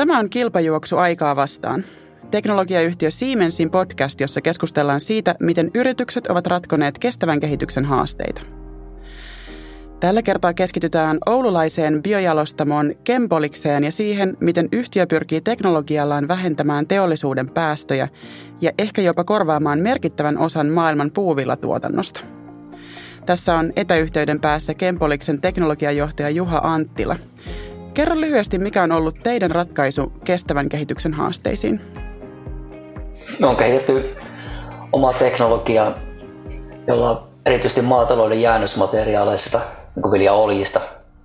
Tämä on kilpajuoksu aikaa vastaan. Teknologiayhtiö Siemensin podcast, jossa keskustellaan siitä, miten yritykset ovat ratkoneet kestävän kehityksen haasteita. Tällä kertaa keskitytään oululaiseen biojalostamon Kembolikseen ja siihen, miten yhtiö pyrkii teknologiallaan vähentämään teollisuuden päästöjä ja ehkä jopa korvaamaan merkittävän osan maailman puuvillatuotannosta. Tässä on etäyhteyden päässä Kempoliksen teknologiajohtaja Juha Anttila. Kerro lyhyesti, mikä on ollut teidän ratkaisu kestävän kehityksen haasteisiin? Me on kehitetty oma teknologia, jolla erityisesti maatalouden jäännösmateriaaleista, niin kuin viljaoljista,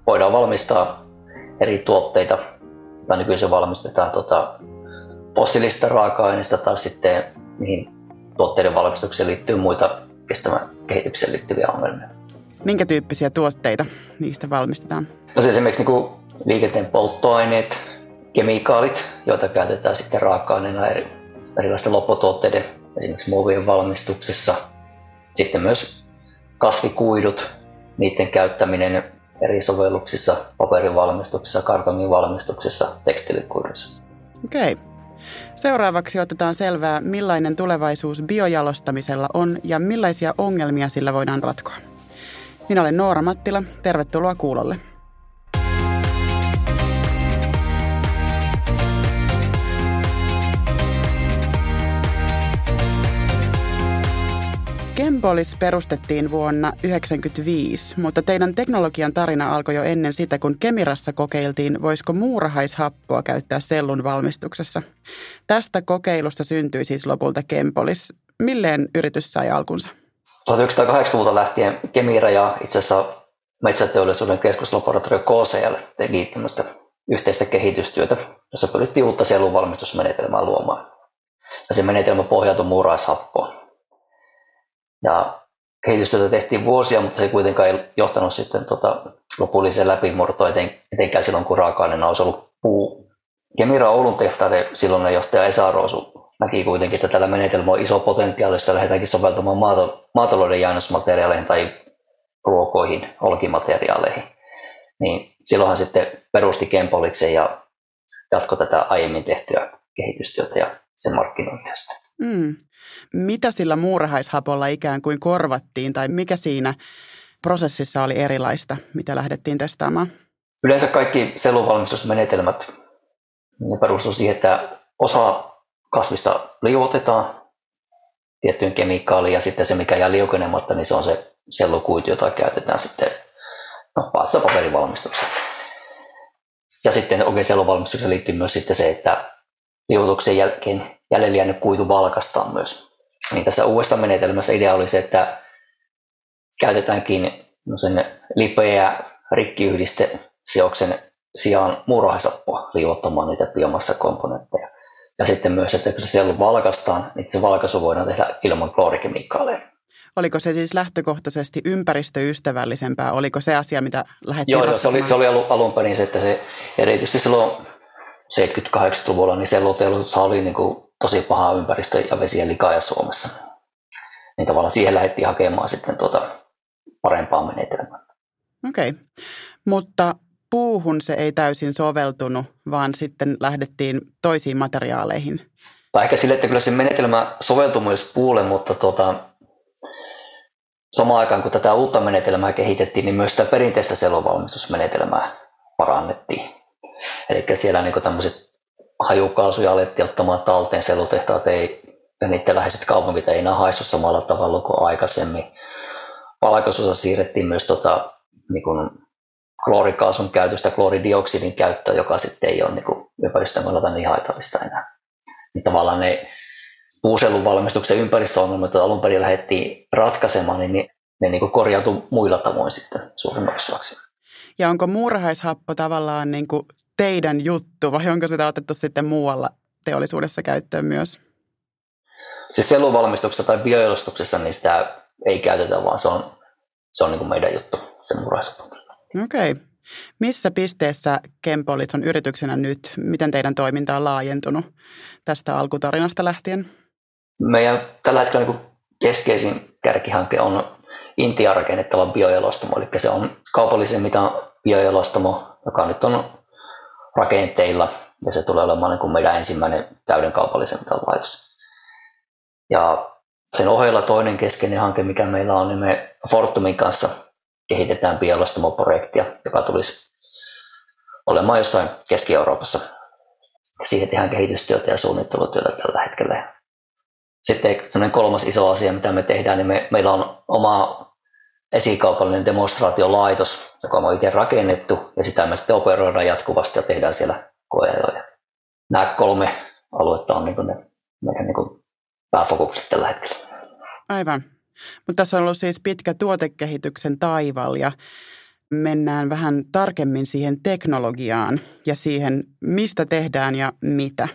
voidaan valmistaa eri tuotteita, tai nykyisin valmistetaan tota, fossiilisista raaka-aineista tai sitten mihin tuotteiden valmistukseen liittyy muita kestävän kehitykseen liittyviä ongelmia. Minkä tyyppisiä tuotteita niistä valmistetaan? No se esimerkiksi niin kuin liikenteen polttoaineet, kemikaalit, joita käytetään sitten raaka-aineena eri, erilaisten lopputuotteiden, esimerkiksi muovien valmistuksessa. Sitten myös kasvikuidut, niiden käyttäminen eri sovelluksissa, paperin valmistuksessa, kartongin valmistuksessa, tekstilikuidussa. Okei. Okay. Seuraavaksi otetaan selvää, millainen tulevaisuus biojalostamisella on ja millaisia ongelmia sillä voidaan ratkoa. Minä olen Noora Mattila. Tervetuloa kuulolle. Kempolis perustettiin vuonna 1995, mutta teidän teknologian tarina alkoi jo ennen sitä, kun Kemirassa kokeiltiin, voisiko muurahaishappoa käyttää sellun valmistuksessa. Tästä kokeilusta syntyi siis lopulta Kempolis. Milleen yritys sai alkunsa? 1980-luvulta lähtien Kemira ja itse asiassa metsäteollisuuden keskuslaboratorio KCL teki tämmöistä yhteistä kehitystyötä, jossa pyrittiin uutta sellun valmistusmenetelmää luomaan. Ja se menetelmä pohjautui muuraishappoon. Ja kehitystyötä tehtiin vuosia, mutta se ei kuitenkaan ei johtanut sitten tota lopulliseen läpimurtoon, eten, etenkään silloin, kun raaka-aineena olisi ollut puu. Kemira Oulun tehtaiden silloinen johtaja Esa Roosu näki kuitenkin, että tällä menetelmällä on iso potentiaali, josta lähdetäänkin soveltamaan maatalouden jäännösmateriaaleihin tai ruokoihin, olkimateriaaleihin. Niin silloinhan sitten perusti Kempoliksen ja jatkoi tätä aiemmin tehtyä kehitystyötä ja sen markkinointia Mm. Mitä sillä muurahaishapolla ikään kuin korvattiin tai mikä siinä prosessissa oli erilaista, mitä lähdettiin testaamaan? Yleensä kaikki selluvalmistusmenetelmät ne perustuvat siihen, että osa kasvista liuotetaan tiettyyn kemikaaliin ja sitten se, mikä jää liukenematta, niin se on se sellukuitu, jota käytetään sitten no, paperivalmistuksessa. Ja sitten oikein selluvalmistukseen liittyy myös sitten se, että liuotuksen jälkeen jäljellä jäänyt kuitu valkastaan myös. Niin tässä uudessa menetelmässä idea oli se, että käytetäänkin sen lipeä rikkiyhdiste sioksen sijaan muurahaisappoa liuottamaan niitä biomassakomponentteja. Ja sitten myös, että kun se sellu valkastaan, niin se valkaisu voidaan tehdä ilman kloorikemikaaleja. Oliko se siis lähtökohtaisesti ympäristöystävällisempää? Oliko se asia, mitä lähdettiin Joo, joo se oli, se oli alun perin se, että se erityisesti silloin 70-80-luvulla, niin selluteollisuus oli niin kuin tosi paha ympäristö- ja vesien likaja Suomessa. Niin tavallaan siihen lähdettiin hakemaan sitten tuota parempaa menetelmää. Okei, okay. mutta puuhun se ei täysin soveltunut, vaan sitten lähdettiin toisiin materiaaleihin. Tai ehkä sille, että kyllä se menetelmä soveltui myös puulle, mutta tuota, samaan aikaan kun tätä uutta menetelmää kehitettiin, niin myös sitä perinteistä selluvalmistusmenetelmää parannettiin. Eli siellä niin tämmöiset hajukaasuja alettiin ottamaan talteen, sellutehtaat ei, ja niiden läheiset kaupungit ei enää haistu samalla tavalla kuin aikaisemmin. Valkaisuudessa siirrettiin myös tota, niin kloorikaasun käytöstä klooridioksidin käyttöä, joka sitten ei ole niin kuin ympäristön kannalta niin haitallista enää. Niin tavallaan ne puusellun valmistuksen ympäristöongelmat, joita alun perin lähdettiin ratkaisemaan, niin ne, ne niin korjautui muilla tavoin sitten suurimmaksi. Ja onko muurahaishappo tavallaan niin kuin teidän juttu vai onko sitä otettu sitten muualla teollisuudessa käyttöön myös? Siis selluvalmistuksessa tai biojalostuksessa niin sitä ei käytetä, vaan se on, se on niin kuin meidän juttu, se muurahaishappo. Okei. Okay. Missä pisteessä Kempolit on yrityksenä nyt? Miten teidän toiminta on laajentunut tästä alkutarinasta lähtien? Meidän tällä hetkellä niin keskeisin kärkihanke on Intian rakennettava biojalostamo, eli se on kaupallisen mitan biojalostamo, joka nyt on rakenteilla ja se tulee olemaan niin kuin meidän ensimmäinen täyden kaupallisen laitos. Ja sen ohella toinen keskeinen hanke, mikä meillä on, niin me Fortumin kanssa kehitetään biolastamoprojektia, joka tulisi olemaan jossain Keski-Euroopassa. Siihen tehdään kehitystyötä ja suunnittelutyötä tällä hetkellä. Sitten kolmas iso asia, mitä me tehdään, niin me, meillä on oma esikaupallinen demonstraatiolaitos, joka on itse rakennettu, ja sitä me sitten operoidaan jatkuvasti ja tehdään siellä koeajoja. Nämä kolme aluetta on niin ne meidän niin pääfokukset tällä hetkellä. Aivan. Mutta tässä on ollut siis pitkä tuotekehityksen taival ja mennään vähän tarkemmin siihen teknologiaan ja siihen, mistä tehdään ja mitä.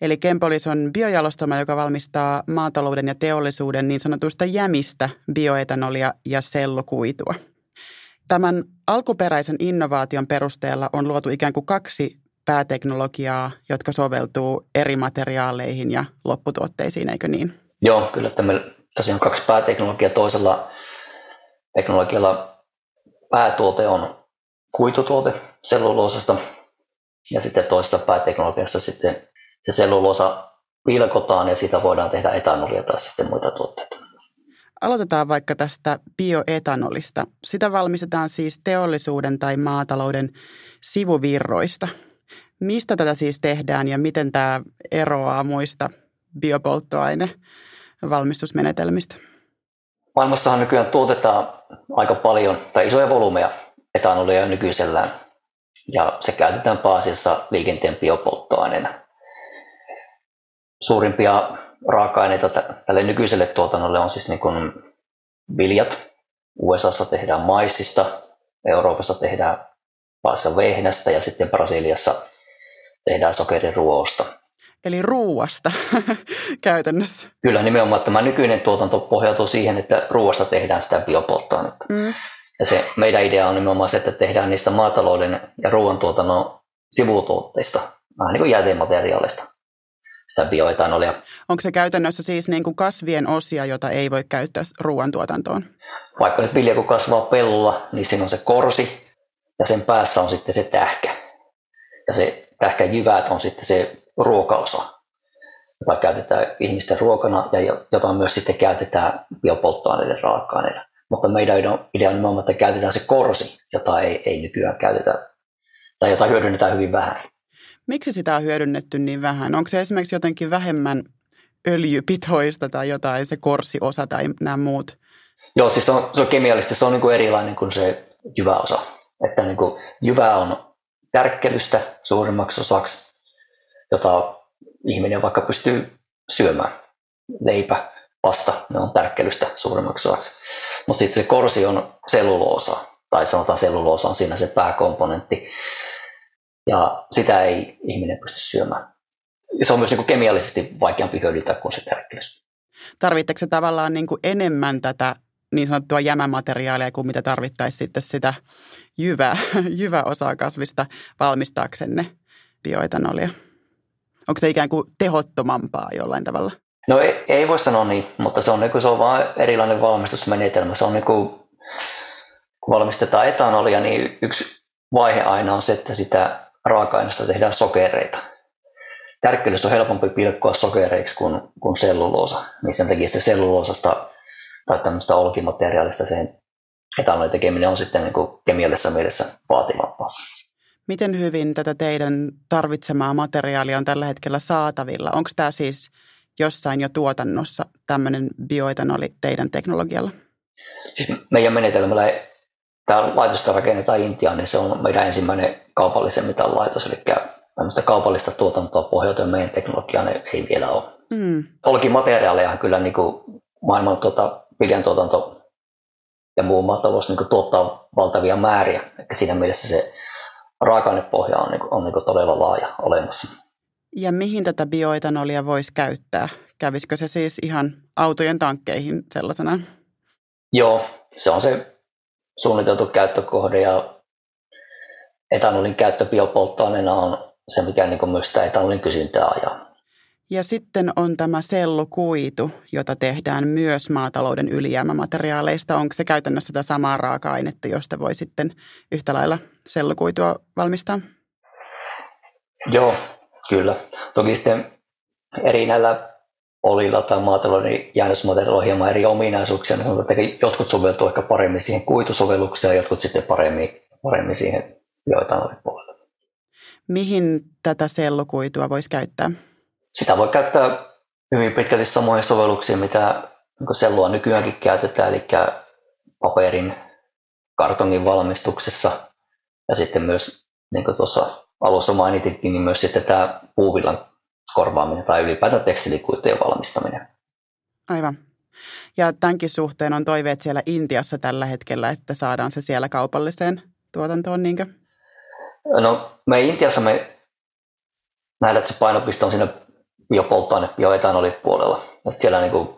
Eli Kempolis on biojalostama, joka valmistaa maatalouden ja teollisuuden niin sanotusta jämistä bioetanolia ja sellukuitua. Tämän alkuperäisen innovaation perusteella on luotu ikään kuin kaksi pääteknologiaa, jotka soveltuu eri materiaaleihin ja lopputuotteisiin, eikö niin? Joo, kyllä. Tämä tosiaan kaksi pääteknologiaa. Toisella teknologialla päätuote on kuitutuote selluloosasta ja sitten toisessa pääteknologiassa sitten se selluloosa pilkotaan ja siitä voidaan tehdä etanolia tai sitten muita tuotteita. Aloitetaan vaikka tästä bioetanolista. Sitä valmistetaan siis teollisuuden tai maatalouden sivuvirroista. Mistä tätä siis tehdään ja miten tämä eroaa muista biopolttoaine valmistusmenetelmistä? Maailmassahan nykyään tuotetaan aika paljon tai isoja volyymeja etanolia nykyisellään ja se käytetään pääasiassa liikenteen biopolttoaineena. Suurimpia raaka-aineita tälle nykyiselle tuotannolle on siis niin kuin viljat. USAssa tehdään maissista, Euroopassa tehdään pääasiassa vehnästä ja sitten Brasiliassa tehdään sokeriruosta. Eli ruuasta käytännössä. Kyllä, nimenomaan tämä nykyinen tuotanto pohjautuu siihen, että ruuasta tehdään sitä biopolttoainetta. Mm. Ja se meidän idea on nimenomaan se, että tehdään niistä maatalouden ja ruoantuotannon sivutuotteista, vähän niin kuin jätemateriaalista, sitä bioetanolia. Onko se käytännössä siis niin kuin kasvien osia, jota ei voi käyttää ruoantuotantoon? Vaikka nyt vilja kun kasvaa pellolla, niin siinä on se korsi ja sen päässä on sitten se tähkä. Ja se tähkäjyvät on sitten se ruokaosa, jota käytetään ihmisten ruokana ja jota myös sitten käytetään biopolttoaineiden raaka-aineena. Mutta meidän idea on nimenomaan, että käytetään se korsi, jota ei, ei nykyään käytetä tai jota hyödynnetään hyvin vähän. Miksi sitä on hyödynnetty niin vähän? Onko se esimerkiksi jotenkin vähemmän öljypitoista tai jotain, se korsiosa tai nämä muut? Joo, siis se on, se on kemiallisesti se on niin kuin erilainen kuin se jyväosa. Että niin kuin jyvä on tärkkelystä suurimmaksi osaksi jota ihminen vaikka pystyy syömään. Leipä, pasta, ne on tärkkelystä suurimmaksi osaksi. Mutta sitten se korsi on selluloosa, tai sanotaan selluloosa on siinä se pääkomponentti, ja sitä ei ihminen pysty syömään. Ja se on myös niin kuin kemiallisesti vaikeampi hyödyntää kuin se tärkkelys. Tarvitteko se tavallaan niin kuin enemmän tätä niin sanottua jämämateriaalia kuin mitä tarvittaisiin sitten sitä jyvä, jyväosaa kasvista valmistaaksenne bioetanolia? Onko se ikään kuin tehottomampaa jollain tavalla? No ei, ei voi sanoa niin, mutta se on, niin kuin, se on vain erilainen valmistusmenetelmä. Se on niin kuin, kun valmistetaan etanolia, niin yksi vaihe aina on se, että sitä raaka-aineesta tehdään sokereita. Tärkkelys on helpompi pilkkoa sokereiksi kuin, kuin selluloosa, niin sen takia se selluloosasta tai tämmöistä olkimateriaalista sen etanolin tekeminen on sitten niin kuin kemiallisessa mielessä vaativampaa. Miten hyvin tätä teidän tarvitsemaa materiaalia on tällä hetkellä saatavilla? Onko tämä siis jossain jo tuotannossa tämmöinen bioetanoli teidän teknologialla? Siis meidän menetelmällä tämä laitos, rakennetaan Intiaan, niin se on meidän ensimmäinen kaupallisen mitan laitos, eli tämmöistä kaupallista tuotantoa pohjautuen meidän teknologiaan ei vielä ole. Mm. Olkin materiaaleja kyllä niin kuin maailman tuota, tuotanto ja muu maatalous niin tuottaa valtavia määriä, eli siinä mielessä se raaka-ainepohja on, niin kuin, on niin kuin todella laaja olemassa. Ja mihin tätä bioetanolia voisi käyttää? Kävisikö se siis ihan autojen tankkeihin sellaisena? Joo, se on se suunniteltu käyttökohde ja etanolin käyttö biopolttoaineena on se, mikä niin kuin myös sitä etanolin kysyntää ajaa. Ja sitten on tämä sellukuitu, jota tehdään myös maatalouden ylijäämämateriaaleista. Onko se käytännössä tätä samaa raaka-ainetta, josta voi sitten yhtä lailla sellukuitua valmistaa? Joo, kyllä. Toki sitten eri näillä olilla tai maatalouden jäännösmateriaalilla on hieman eri ominaisuuksia. Niin että jotkut soveltuu ehkä paremmin siihen kuitusovellukseen ja jotkut sitten paremmin, paremmin siihen bioetanolipuolelle. Mihin tätä sellukuitua voisi käyttää? Sitä voi käyttää hyvin pitkälti samoja sovelluksia, mitä niin sellua nykyäänkin käytetään, eli paperin, kartongin valmistuksessa ja sitten myös, niin kuin tuossa alussa mainitinkin, niin myös sitten tämä puuvillan korvaaminen tai ylipäätään tekstilikuitujen valmistaminen. Aivan. Ja tämänkin suhteen on toiveet siellä Intiassa tällä hetkellä, että saadaan se siellä kaupalliseen tuotantoon, niinkö? No me Intiassa me nähdään, että se painopiste on siinä biopolttoaine, bioetanolipuolella. Että siellä niin kuin,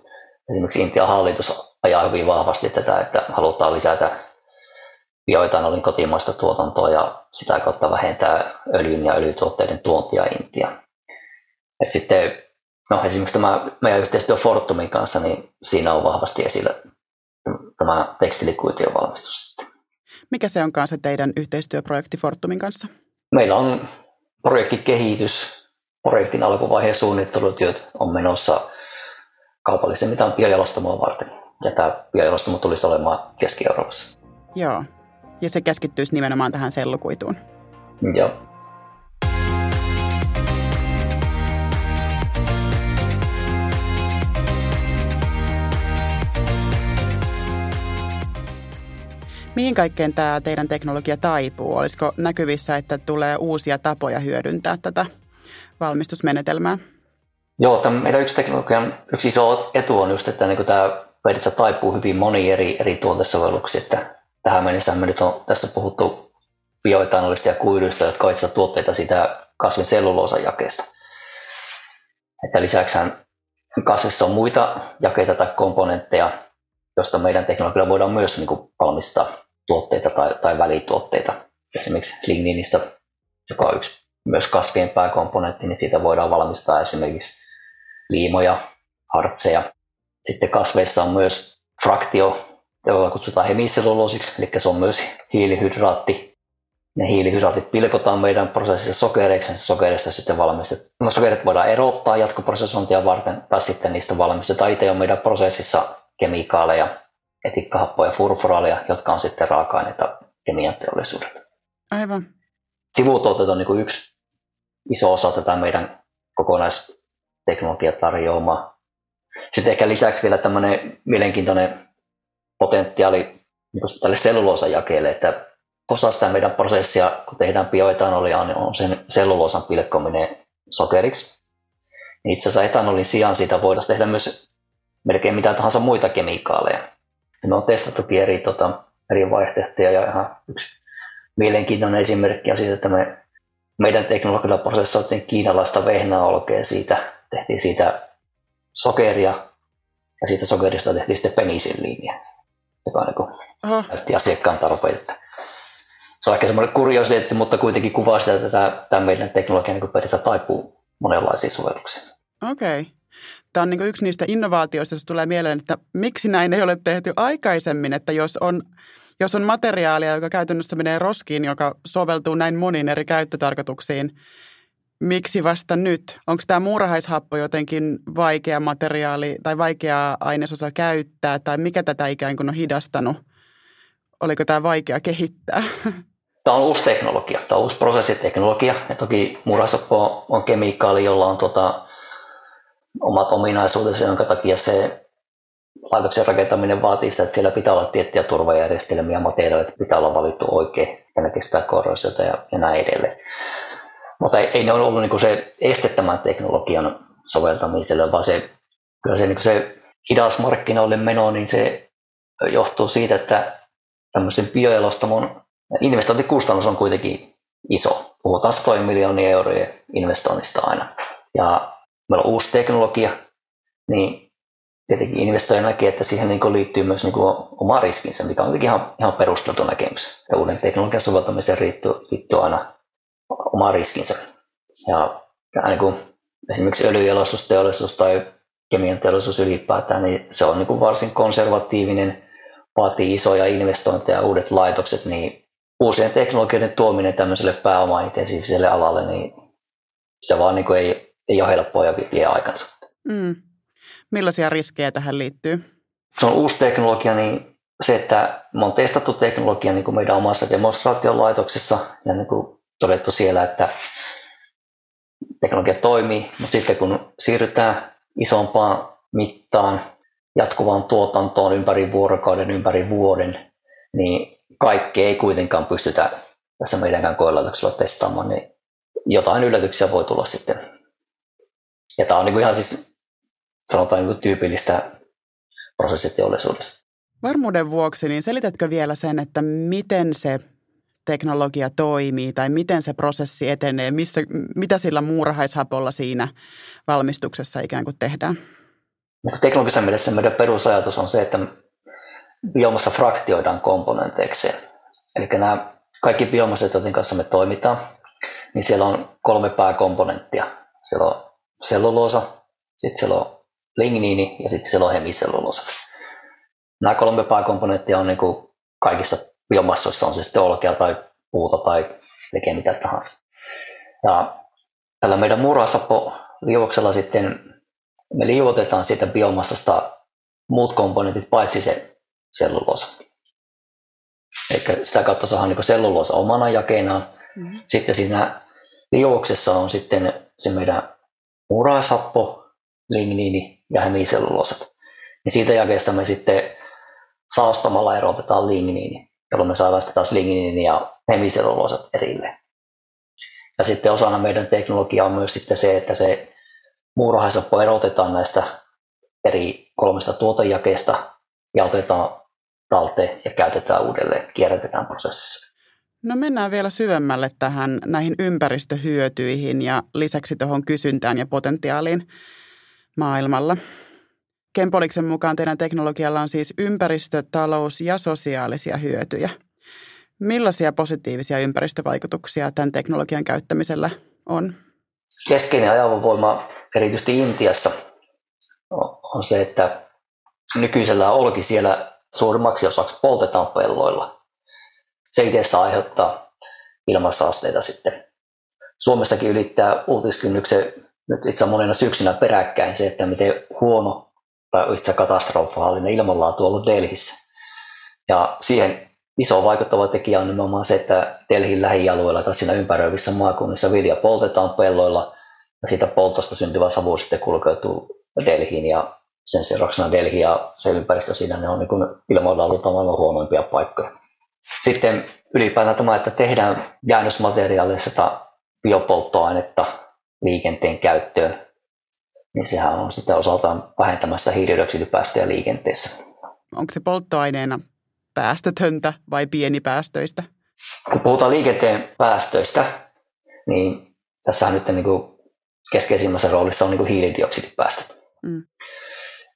esimerkiksi Intian hallitus ajaa hyvin vahvasti tätä, että halutaan lisätä bioetanolin kotimaista tuotantoa ja sitä kautta vähentää öljyn ja öljytuotteiden tuontia Intiaan. Et sitten no, esimerkiksi tämä meidän yhteistyö Fortumin kanssa, niin siinä on vahvasti esillä tämä tekstilikuitujen valmistus. Mikä se on kanssa teidän yhteistyöprojekti Fortumin kanssa? Meillä on projektikehitys, projektin alkuvaiheen suunnittelutyöt on menossa kaupallisen mitään biojalostamoa varten. Ja tämä biojalostamo tulisi olemaan Keski-Euroopassa. Joo, ja se keskittyisi nimenomaan tähän sellukuituun. Joo. Mihin kaikkeen tämä teidän teknologia taipuu? Olisiko näkyvissä, että tulee uusia tapoja hyödyntää tätä valmistusmenetelmää? Joo, tämän meidän yksi teknologian yksi iso etu on just, että niin tämä periaatteessa taipuu hyvin moni eri, eri tuotesovelluksiin. Että tähän mennessä me nyt on tässä puhuttu bioetanolista ja kuiduista, jotka ovat tuotteita sitä kasvin selluloosan jakeesta. Että lisäksi kasvissa on muita jakeita tai komponentteja, josta meidän teknologialla voidaan myös niin kuin valmistaa tuotteita tai, tai välituotteita. Esimerkiksi ligniinistä, joka on yksi myös kasvien pääkomponentti, niin siitä voidaan valmistaa esimerkiksi liimoja, hartseja. Sitten kasveissa on myös fraktio, jota kutsutaan hemiselluloosiksi, eli se on myös hiilihydraatti. Ne hiilihydraatit pilkotaan meidän prosessissa sokereiksi, ja sokerista sitten valmistetaan. No, sokerit voidaan erottaa jatkoprosessointia varten, tai sitten niistä valmistetaan itse jo meidän prosessissa kemikaaleja, etikkahappoja, furfuraaleja, jotka on sitten raaka-aineita kemian teollisuudelle. Aivan. Sivutuotet on niin yksi iso osa tätä meidän kokonaisteknologiatarjoamaa. Sitten ehkä lisäksi vielä tämmöinen mielenkiintoinen potentiaali niin tälle selluloosan jakeelle, että osa sitä meidän prosessia, kun tehdään bioetanolia, niin on sen selluloosan pilkkominen sokeriksi. Niin itse asiassa etanolin sijaan siitä voidaan tehdä myös melkein mitä tahansa muita kemikaaleja. Me on testattu eri, tota, eri vaihtoehtoja ja ihan yksi mielenkiintoinen esimerkki on siitä, että me meidän teknologialla prosessoitiin kiinalaista vehnäolkea siitä, tehtiin siitä sokeria ja siitä sokerista tehtiin sitten penisilliiniä, joka niin näytti asiakkaan tarpeita. Se on ehkä semmoinen kuriositeetti, mutta kuitenkin kuvaa sitä, että tämä, tämä meidän teknologia niin periaatteessa taipuu monenlaisiin sovelluksiin. Okei. Okay. Tämä on niin yksi niistä innovaatioista, jos tulee mieleen, että miksi näin ei ole tehty aikaisemmin, että jos on, jos on materiaalia, joka käytännössä menee roskiin, joka soveltuu näin moniin eri käyttötarkoituksiin, miksi vasta nyt? Onko tämä muurahaishappo jotenkin vaikea materiaali tai vaikea ainesosa käyttää tai mikä tätä ikään kuin on hidastanut? Oliko tämä vaikea kehittää? Tämä on uusi teknologia, tämä on uusi prosessiteknologia ja toki muurahaishappo on kemikaali, jolla on tuota, omat ominaisuutensa, jonka takia se laitoksen rakentaminen vaatii sitä, että siellä pitää olla tiettyjä turvajärjestelmiä, materiaalit pitää olla valittu oikein, että ne kestää korrosiota ja, ja näin edelleen. Mutta ei, ei ne ole ollut niin se este tämän teknologian soveltamiselle, vaan se, kyllä se, niin se hidas markkinoille meno, niin se johtuu siitä, että tämmöisen biojalostamon investointikustannus on kuitenkin iso. Puhutaan satojen miljoonia euroja investoinnista aina. Ja meillä on uusi teknologia, niin tietenkin investoija näkee, että siihen niin liittyy myös niin oma riskinsä, mikä on ihan, ihan perusteltu näkemys. Ja uuden teknologian soveltamiseen liittyy, liittyy aina oma riskinsä. Ja niin kuin esimerkiksi öljyjalostusteollisuus tai kemian teollisuus ylipäätään, niin se on niin kuin varsin konservatiivinen, vaatii isoja investointeja uudet laitokset, niin uusien teknologioiden tuominen tämmöiselle pääoma-intensiiviselle alalle, niin se vaan niin kuin ei, ei ole helppoa ja vie aikansa. Mm. Millaisia riskejä tähän liittyy? Se on uusi teknologia, niin se, että me on testattu teknologia niin kuin meidän omassa demonstraatiolaitoksessa ja niin kuin todettu siellä, että teknologia toimii, mutta sitten kun siirrytään isompaan mittaan, jatkuvaan tuotantoon ympäri vuorokauden, ympäri vuoden, niin kaikki ei kuitenkaan pystytä tässä meidänkään koelaitoksella testaamaan, niin jotain yllätyksiä voi tulla sitten. Ja tämä on niin kuin ihan siis sanotaan niin kuin tyypillistä prosessiteollisuudessa. Varmuuden vuoksi, niin selitätkö vielä sen, että miten se teknologia toimii tai miten se prosessi etenee, missä, mitä sillä muurahaishapolla siinä valmistuksessa ikään kuin tehdään? Teknologisessa mielessä meidän perusajatus on se, että biomassa fraktioidaan komponenteiksi. Eli nämä kaikki biomassit, joiden kanssa me toimitaan, niin siellä on kolme pääkomponenttia. Siellä on selluloosa, sitten siellä on ligniini ja sitten siellä on hemiselluloosa. Nämä kolme pääkomponenttia on niin kuin kaikissa biomassoissa, on se sitten olkea tai puuta tai tekee mitä tahansa. Ja tällä meidän murasappo liuoksella sitten me liuotetaan siitä biomassasta muut komponentit paitsi se selluloosa. Eli sitä kautta saadaan niin selluloosa omana jakeenaan. Mm-hmm. Sitten siinä liuoksessa on sitten se meidän murasappo, ligniini ja hemiselluloosat. Ja siitä jakeesta me sitten saastamalla erotetaan ligniini, jolloin me saadaan sitten taas ligniini ja hemiselluloosat erilleen. Ja sitten osana meidän teknologiaa on myös sitten se, että se muurahaisappo erotetaan näistä eri kolmesta tuotejakeesta ja otetaan talteen ja käytetään uudelleen, kierrätetään prosessissa. No mennään vielä syvemmälle tähän näihin ympäristöhyötyihin ja lisäksi tuohon kysyntään ja potentiaaliin maailmalla. Kempoliksen mukaan teidän teknologialla on siis ympäristö-, talous- ja sosiaalisia hyötyjä. Millaisia positiivisia ympäristövaikutuksia tämän teknologian käyttämisellä on? Keskeinen ajavoima erityisesti Intiassa on se, että nykyisellä olki siellä suurimmaksi osaksi poltetaan pelloilla. Se itse aiheuttaa ilmansaasteita sitten. Suomessakin ylittää uutiskynnyksen nyt itse monena syksynä peräkkäin se, että miten huono tai itse katastrofaalinen ilmanlaatu on ollut Delhissä. Ja siihen iso vaikuttava tekijä on nimenomaan se, että Delhin lähialueella tai siinä ympäröivissä maakunnissa vilja poltetaan pelloilla ja siitä poltosta syntyvä savu sitten kulkeutuu Delhiin ja sen seurauksena Delhi ja se ympäristö siinä ne on niin ilmoilla ollut maailman huonoimpia paikkoja. Sitten ylipäätään tämä, että tehdään jäännösmateriaalista biopolttoainetta liikenteen käyttöön, niin sehän on sitten osaltaan vähentämässä hiilidioksidipäästöjä liikenteessä. Onko se polttoaineena päästötöntä vai pienipäästöistä? Kun puhutaan liikenteen päästöistä, niin tässä nyt niin kuin keskeisimmässä roolissa on niin kuin hiilidioksidipäästöt. Mm.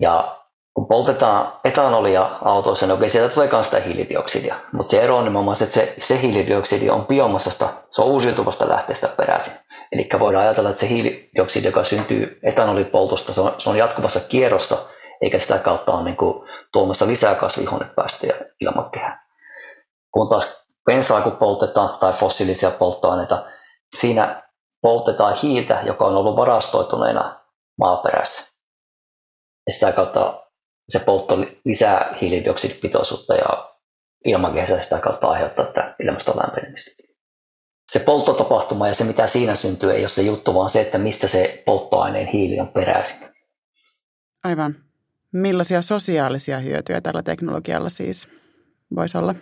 Ja kun poltetaan etanolia autoissa, niin okei, sieltä tulee myös sitä hiilidioksidia. Mutta se ero on nimenomaan että se, se hiilidioksidi on biomassasta, se on uusiutuvasta lähteestä peräisin. Eli voidaan ajatella, että se hiilidioksidi, joka syntyy etanolipoltosta, se on, se on jatkuvassa kierrossa, eikä sitä kautta ole niin kuin, tuomassa lisää kasvihuonepäästöjä ilmakehään. Kun taas bensaa kun poltetaan tai fossiilisia polttoaineita, siinä poltetaan hiiltä, joka on ollut varastoituneena maaperässä. Ja sitä kautta se poltto lisää hiilidioksidipitoisuutta ja ilmakehässä sitä kautta aiheuttaa tätä ilmaston lämpenemistä. Se polttotapahtuma ja se mitä siinä syntyy ei ole se juttu, vaan se, että mistä se polttoaineen hiili on peräisin. Aivan. Millaisia sosiaalisia hyötyjä tällä teknologialla siis voisi olla?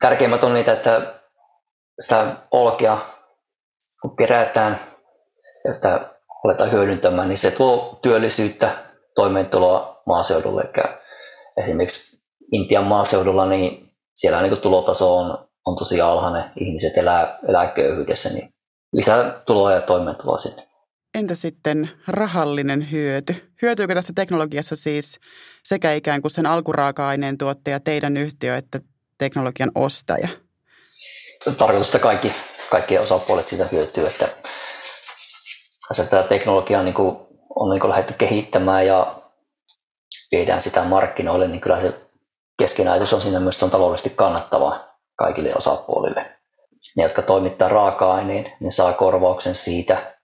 Tärkeimmät on niitä, että sitä olkea kun kerätään ja sitä aletaan hyödyntämään, niin se tuo työllisyyttä, toimeentuloa maaseudulle. Eli esimerkiksi Intian maaseudulla, niin siellä niin tulotaso on, on tosi alhainen, ihmiset elää, elää köyhyydessä, niin lisää tuloa ja toimeentuloa sinne. Entä sitten rahallinen hyöty? Hyötyykö tässä teknologiassa siis sekä ikään kuin sen alkuraaka-aineen tuottaja, teidän yhtiö, että teknologian ostaja? Tarkoitusta kaikki kaikki osapuolet siitä hyötyy, että tämä teknologia niin kuin, on niin kuin lähdetty kehittämään ja viedään sitä markkinoille, niin kyllä se keskinäisyys on siinä myös on taloudellisesti kannattavaa kaikille osapuolille. Ne, jotka toimittaa raaka-aineen, ne saa korvauksen siitä,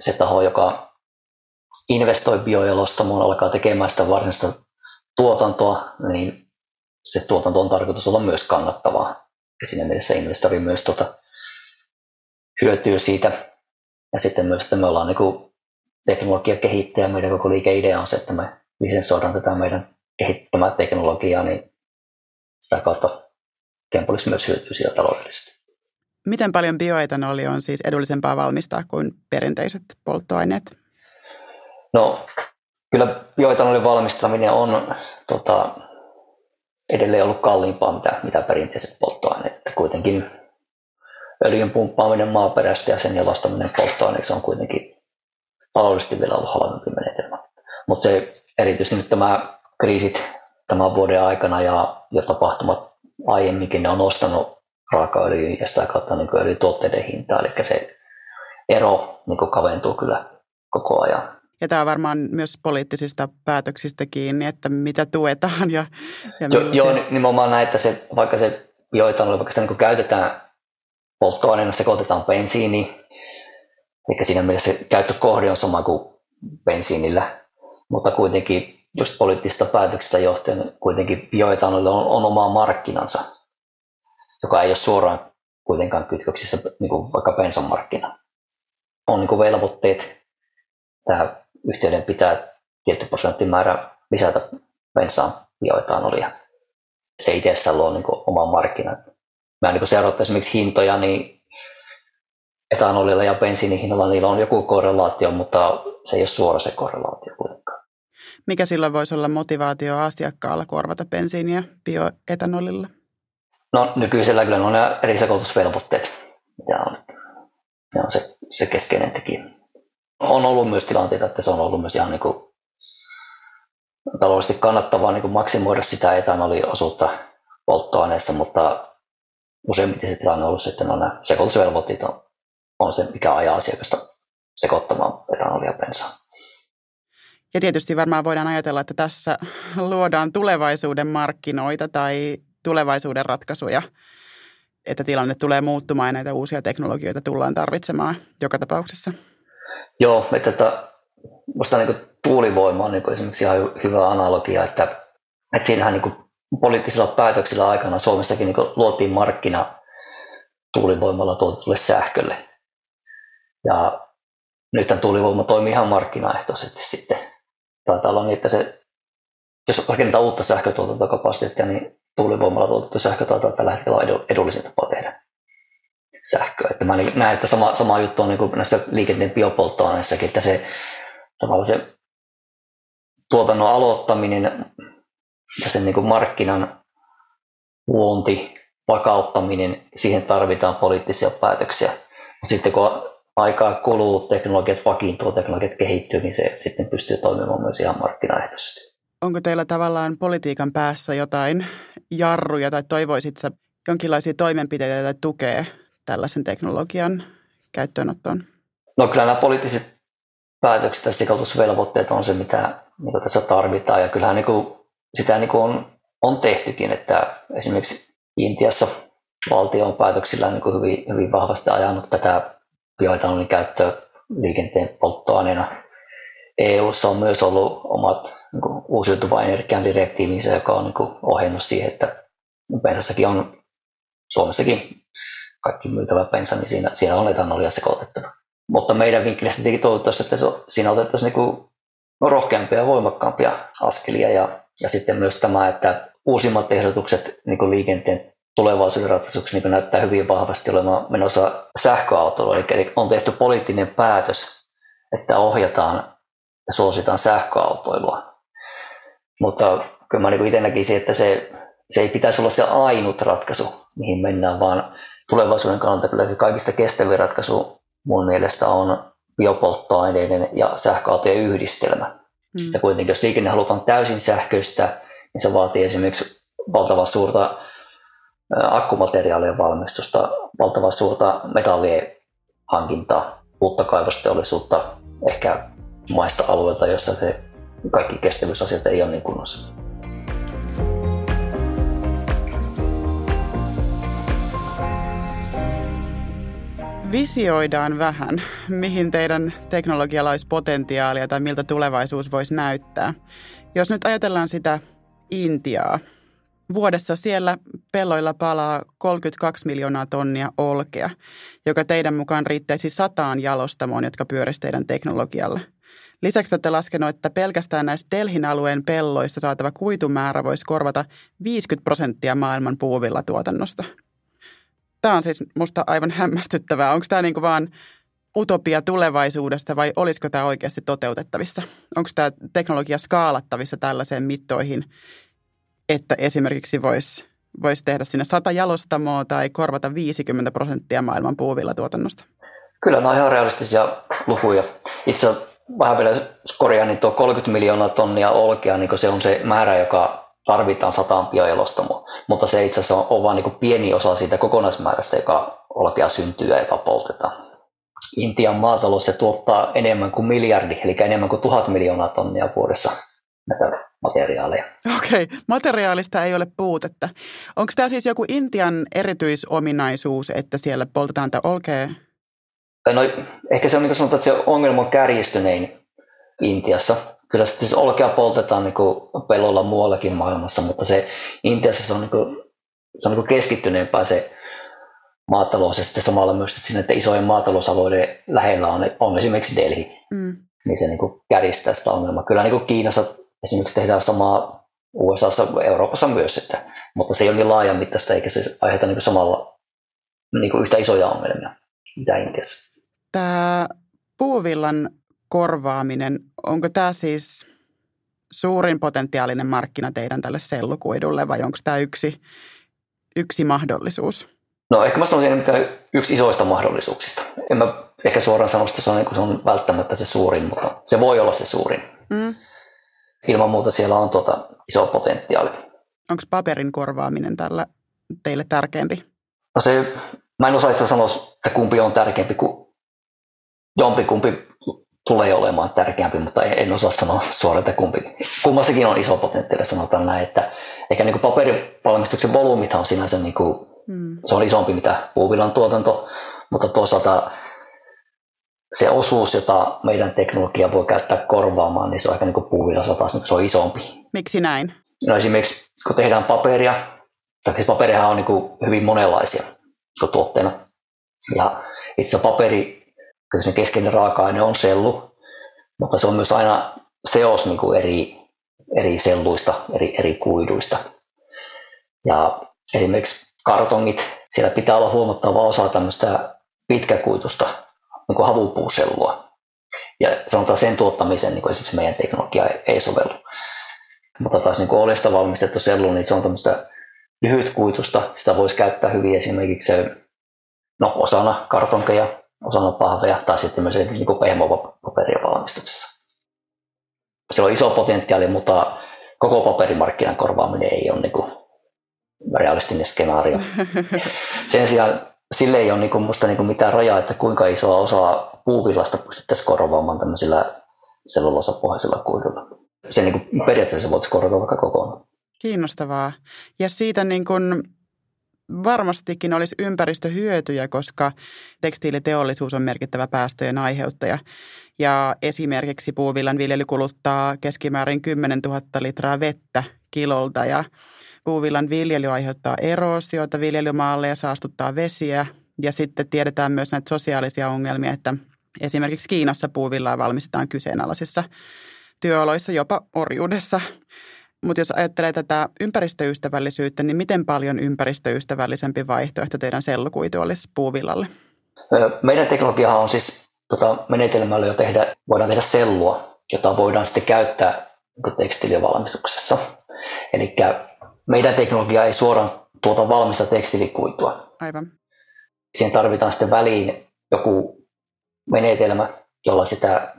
se taho, joka investoi biojalostamoon, alkaa tekemään sitä varsinaista tuotantoa, niin se tuotanto on tarkoitus olla myös kannattavaa. Ja siinä mielessä investori myös tuota, hyötyy siitä. Ja sitten myös, että me ollaan niin teknologia kehittäjä, meidän koko liikeidea on se, että me lisensoidaan tätä meidän kehittämää teknologiaa, niin sitä kautta Kempolis myös hyötyy siitä taloudellisesti. Miten paljon bioetanoli on siis edullisempaa valmistaa kuin perinteiset polttoaineet? No, kyllä bioetanolin valmistaminen on tota, edelleen ollut kalliimpaa mitä, mitä perinteiset polttoaineet. Että kuitenkin öljyn pumppaaminen maaperästä ja sen jalostaminen polttoaineeksi on kuitenkin taloudellisesti vielä ollut halvempi menetelmä. Mutta se erityisesti nyt tämä kriisit tämän vuoden aikana ja jo tapahtumat aiemminkin, ne on nostanut raakaöljyn ja sitä kautta niin öljytuotteiden hintaa, eli se ero niin kaventuu kyllä koko ajan. Ja tämä on varmaan myös poliittisista päätöksistä kiinni, että mitä tuetaan ja, ja jo, Joo, nimenomaan näin, että se, vaikka se bioetanoli, vaikka sitä niin käytetään polttoaineena, sekoitetaan bensiini, eli siinä mielessä se käyttökohde on sama kuin bensiinillä, mutta kuitenkin just poliittisista päätöksistä johtuen kuitenkin bioetanolilla on, on oma markkinansa, joka ei ole suoraan kuitenkaan kytköksissä niin kuin vaikka bensan markkina. On niin kuin velvoitteet, tämä yhtiöiden pitää tietty prosenttimäärä lisätä bensaan bioetanolia. Se itsessään luo niin oman markkinan. Mä niin seurattu esimerkiksi hintoja, niin etanolilla ja bensiinihinnalla niillä on joku korrelaatio, mutta se ei ole suora se korrelaatio. Mikä silloin voisi olla motivaatio asiakkaalla korvata bensiiniä bioetanolilla? No nykyisellä kyllä on eri sekoitusvelvoitteet, mitä on, ne on se, se keskeinen tekijä on ollut myös tilanteita, että se on ollut myös ihan niin kuin taloudellisesti kannattavaa niin kuin maksimoida sitä etanoliosuutta polttoaineessa, mutta useimmiten se tilanne on ollut että no, sekoitusvelvoitteet on, on se, mikä ajaa asiakasta sekoittamaan etanolia bensaa. Ja tietysti varmaan voidaan ajatella, että tässä luodaan tulevaisuuden markkinoita tai tulevaisuuden ratkaisuja, että tilanne tulee muuttumaan ja näitä uusia teknologioita tullaan tarvitsemaan joka tapauksessa. Joo, että tota, musta niin tuulivoima on niin esimerkiksi ihan hyvä analogia, että, että siinähän niin poliittisilla päätöksillä aikana Suomessakin niin luotiin markkina tuulivoimalla tuotetulle sähkölle. Ja nyt tuulivoima toimii ihan markkinaehtoisesti sitten. Taitaa olla niin, että se, jos rakennetaan uutta sähkötuotantokapasiteettia, niin tuulivoimalla tuotettu sähkö taitaa tällä hetkellä olla edullisin tapa tehdä sähköä. Että mä näen, että sama, sama juttu on niin näissä liikenteen biopolttoaineissakin, että se, tavallaan se tuotannon aloittaminen ja sen niin markkinan luonti, vakauttaminen, siihen tarvitaan poliittisia päätöksiä. Sitten kun aikaa kuluu, teknologiat vakiintuu, teknologiat kehittyy, niin se sitten pystyy toimimaan myös ihan markkinaehtoisesti. Onko teillä tavallaan politiikan päässä jotain jarruja tai toivoisit sä jonkinlaisia toimenpiteitä tai tukea tällaisen teknologian käyttöönottoon? No kyllä nämä poliittiset päätökset ja sitoutusvelvoitteet on se, mitä mitä tässä tarvitaan. Ja kyllähän niin kuin, sitä niin kuin on, on tehtykin, että esimerkiksi Intiassa valtio on päätöksillä niin kuin hyvin, hyvin vahvasti ajanut tätä bioetanolin käyttöä liikenteen polttoaineena. EU:ssa on myös ollut omat niin kuin, uusiutuvan energian direktiivinsä, joka on niin kuin, ohjannut siihen, että bensassakin on Suomessakin kaikki myytävä bensa, niin siinä, siinä on etanolia sekoitettuna. Mutta meidän vinkkilistä tietenkin toivottavasti, että se, siinä otettaisiin niin no, rohkeampia ja voimakkaampia askelia ja, ja sitten myös tämä, että uusimmat ehdotukset niin liikenteen tulevaisuuden ratkaisuksi niin näyttää hyvin vahvasti olemaan menossa sähköautoilla. Eli on tehty poliittinen päätös, että ohjataan ja suositaan sähköautoilua. Mutta kyllä mä niin itse näkisin, että se, se ei pitäisi olla se ainut ratkaisu, mihin mennään, vaan tulevaisuuden kannalta kyllä se kaikista kestävin ratkaisu mun mielestä on biopolttoaineiden ja sähköautojen yhdistelmä. Mm. Ja kuitenkin jos liikenne halutaan täysin sähköistä, niin se vaatii esimerkiksi valtavan suurta akkumateriaalien valmistusta, valtavan suurta metallien hankintaa, uutta kaivosteollisuutta, ehkä maista alueelta, jossa se kaikki kestävyysasiat ei ole niin kunnossa. visioidaan vähän, mihin teidän teknologialla olisi potentiaalia tai miltä tulevaisuus voisi näyttää. Jos nyt ajatellaan sitä Intiaa, vuodessa siellä pelloilla palaa 32 miljoonaa tonnia olkea, joka teidän mukaan riittäisi sataan jalostamoon, jotka pyörisi teidän teknologialla. Lisäksi olette laskenut, että pelkästään näistä Delhin alueen pelloista saatava kuitumäärä voisi korvata 50 prosenttia maailman puuvilla tuotannosta. Tämä on siis musta aivan hämmästyttävää. Onko tämä niin kuin vaan utopia tulevaisuudesta vai olisiko tämä oikeasti toteutettavissa? Onko tämä teknologia skaalattavissa tällaiseen mittoihin, että esimerkiksi voisi vois tehdä sinne 100 jalostamoa tai korvata 50 prosenttia maailman puuvillatuotannosta? Kyllä nämä on ihan realistisia lukuja. Itse vähän vielä korjaan, niin tuo 30 miljoonaa tonnia olkea, niin se on se määrä, joka tarvitaan sataan biojalostamoa, mutta se itse asiassa on, on vain niin pieni osa siitä kokonaismäärästä, joka olkea syntyy ja joka poltetaan. Intian maatalous se tuottaa enemmän kuin miljardi, eli enemmän kuin tuhat miljoonaa tonnia vuodessa näitä materiaaleja. Okei, okay. materiaalista ei ole puutetta. Onko tämä siis joku Intian erityisominaisuus, että siellä poltetaan tätä olkea? No, ehkä se on niin sanotaan, että se ongelma on kärjistynein Intiassa. Kyllä sitten siis olkea poltetaan niin kuin pelolla muuallakin maailmassa, mutta se Intiassa se on, niin kuin, se on niin keskittyneempää se maatalous ja sitten samalla myös että sinne että isojen maatalousalueiden lähellä on, on esimerkiksi Delhi, mm. niin se niin kuin kärjistää sitä ongelmaa. Kyllä niin kuin Kiinassa esimerkiksi tehdään samaa USAssa, Euroopassa myös, että, mutta se ei ole niin laajamittaista eikä se aiheuta niin samalla niin kuin yhtä isoja ongelmia mitä Intiassa. Tämä puuvillan korvaaminen, onko tämä siis suurin potentiaalinen markkina teidän tälle sellukuidulle vai onko tämä yksi, yksi mahdollisuus? No ehkä mä sanoisin, että yksi isoista mahdollisuuksista. En mä ehkä suoraan sano, että se on, niin se on välttämättä se suurin, mutta se voi olla se suurin. Mm. Ilman muuta siellä on tuota iso potentiaali. Onko paperin korvaaminen tällä teille tärkeämpi? No se, mä en osaa sanoa, että kumpi on tärkeämpi kuin jompikumpi tulee olemaan tärkeämpi, mutta en osaa sanoa suoraan, että kumpi. Kummassakin on iso potentiaali, sanotaan näin, että eikä niin paperivalmistuksen volyymit on sinänsä niin kuin, hmm. se on isompi mitä puuvillan tuotanto, mutta toisaalta se osuus, jota meidän teknologia voi käyttää korvaamaan, niin se on aika niin kuin puuvillassa taas niin se on isompi. Miksi näin? No esimerkiksi kun tehdään paperia, tai siis paperihan on niin kuin hyvin monenlaisia tuotteena, ja itse paperi kyllä sen keskeinen raaka-aine on sellu, mutta se on myös aina seos niin kuin eri, eri selluista, eri, eri kuiduista. Ja esimerkiksi kartongit, siellä pitää olla huomattava osa tämmöistä pitkäkuitusta niin kuin havupuusellua. Ja sanotaan sen tuottamiseen niin kuin esimerkiksi meidän teknologia ei, ei sovellu. Mutta taas niin olesta valmistettu sellu, niin se on tämmöistä lyhytkuitusta. Sitä voisi käyttää hyvin esimerkiksi no, osana kartonkeja osana pahveja tai sitten myös niin kuin pehmopaperia valmistuksessa. Se on iso potentiaali, mutta koko paperimarkkinan korvaaminen ei ole niin kuin realistinen skenaario. Sen sijaan sille ei ole niin kuin musta niin mitään rajaa, että kuinka isoa osaa puuvillasta pystyttäisiin korvaamaan tämmöisillä selluloosapohjaisilla kuidulla. Se niin periaatteessa voitaisiin korvata vaikka kokonaan. Kiinnostavaa. Ja siitä niin kuin varmastikin olisi ympäristöhyötyjä, koska tekstiiliteollisuus on merkittävä päästöjen aiheuttaja. Ja esimerkiksi puuvillan viljely kuluttaa keskimäärin 10 000 litraa vettä kilolta ja puuvillan viljely aiheuttaa eroosiota viljelymaalle ja saastuttaa vesiä. Ja sitten tiedetään myös näitä sosiaalisia ongelmia, että esimerkiksi Kiinassa puuvillaa valmistetaan kyseenalaisissa työoloissa, jopa orjuudessa. Mutta jos ajattelee tätä ympäristöystävällisyyttä, niin miten paljon ympäristöystävällisempi vaihtoehto teidän sellukuitu olisi puuvillalle? Meidän teknologiahan on siis tota, menetelmällä jo tehdä, voidaan tehdä sellua, jota voidaan sitten käyttää tekstiilivalmistuksessa. Eli meidän teknologia ei suoraan tuota valmista tekstiilikuitua. Aivan. Siihen tarvitaan sitten väliin joku menetelmä, jolla sitä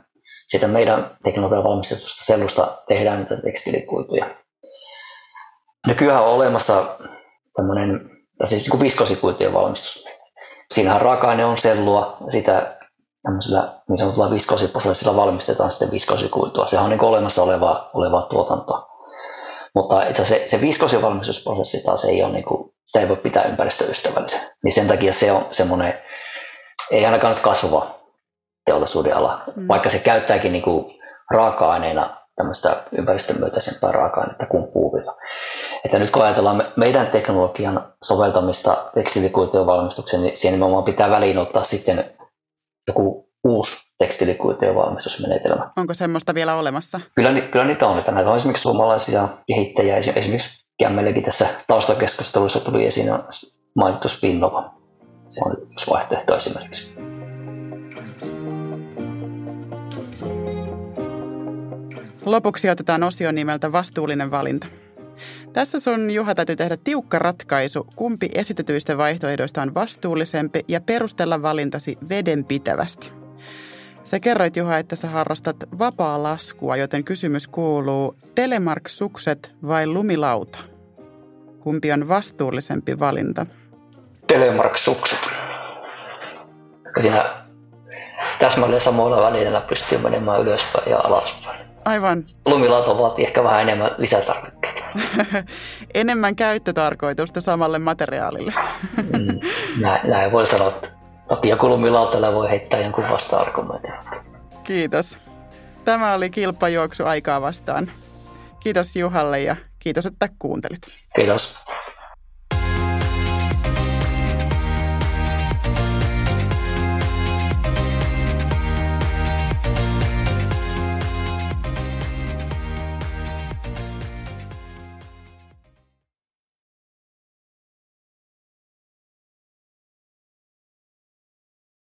siitä meidän teknologian valmistetusta sellusta tehdään niitä tekstiilikuituja. Nykyään on olemassa tämmöinen, siis niin viskosikuitujen valmistus. Siinähän raaka-aine on sellua, sitä tämmöisellä niin sanotulla viskosiprosessilla valmistetaan sitten viskosikuitua. Se on niin olemassa olevaa, olevaa tuotantoa. Mutta itse asiassa se, se viskosivalmistusprosessi taas ei ole, niin kuin, sitä ei voi pitää ympäristöystävällisen. Niin sen takia se on semmoinen ei ainakaan nyt kasvava teollisuuden ala, mm. vaikka se käyttääkin niin kuin raaka-aineena tämmöistä ympäristönmyötäisempää raaka-ainetta kuin puuvilla. Että nyt kun ajatellaan meidän teknologian soveltamista tekstiilikuitujen valmistukseen, niin siihen nimenomaan pitää väliin ottaa sitten joku uusi tekstiilikuitujen valmistusmenetelmä. Onko semmoista vielä olemassa? Kyllä, kyllä niitä on. Että näitä on esimerkiksi suomalaisia kehittäjiä. Esimerkiksi Kämmellekin tässä taustakeskustelussa tuli esiin mainittu Spinnova. Se on yksi vaihtoehto esimerkiksi. Lopuksi otetaan osio nimeltä Vastuullinen valinta. Tässä sun Juha täytyy tehdä tiukka ratkaisu, kumpi esitetyistä vaihtoehdoista on vastuullisempi ja perustella valintasi vedenpitävästi. Sä kerroit Juha, että sä harrastat vapaa laskua, joten kysymys kuuluu, telemark-sukset vai lumilauta? Kumpi on vastuullisempi valinta? Telemark-sukset. Siinä täsmälleen samoilla välineillä pystyy menemään ylöspäin ja alaspäin. Aivan. Lumilauta vaatii ehkä vähän enemmän lisätarvikkeita. enemmän käyttötarkoitusta samalle materiaalille. mm, näin, näin voi sanoa. Tapia kulumilautalla voi heittää jonkun vasta-argumentin. Kiitos. Tämä oli kilpajuoksu aikaa vastaan. Kiitos Juhalle ja kiitos, että kuuntelit. Kiitos.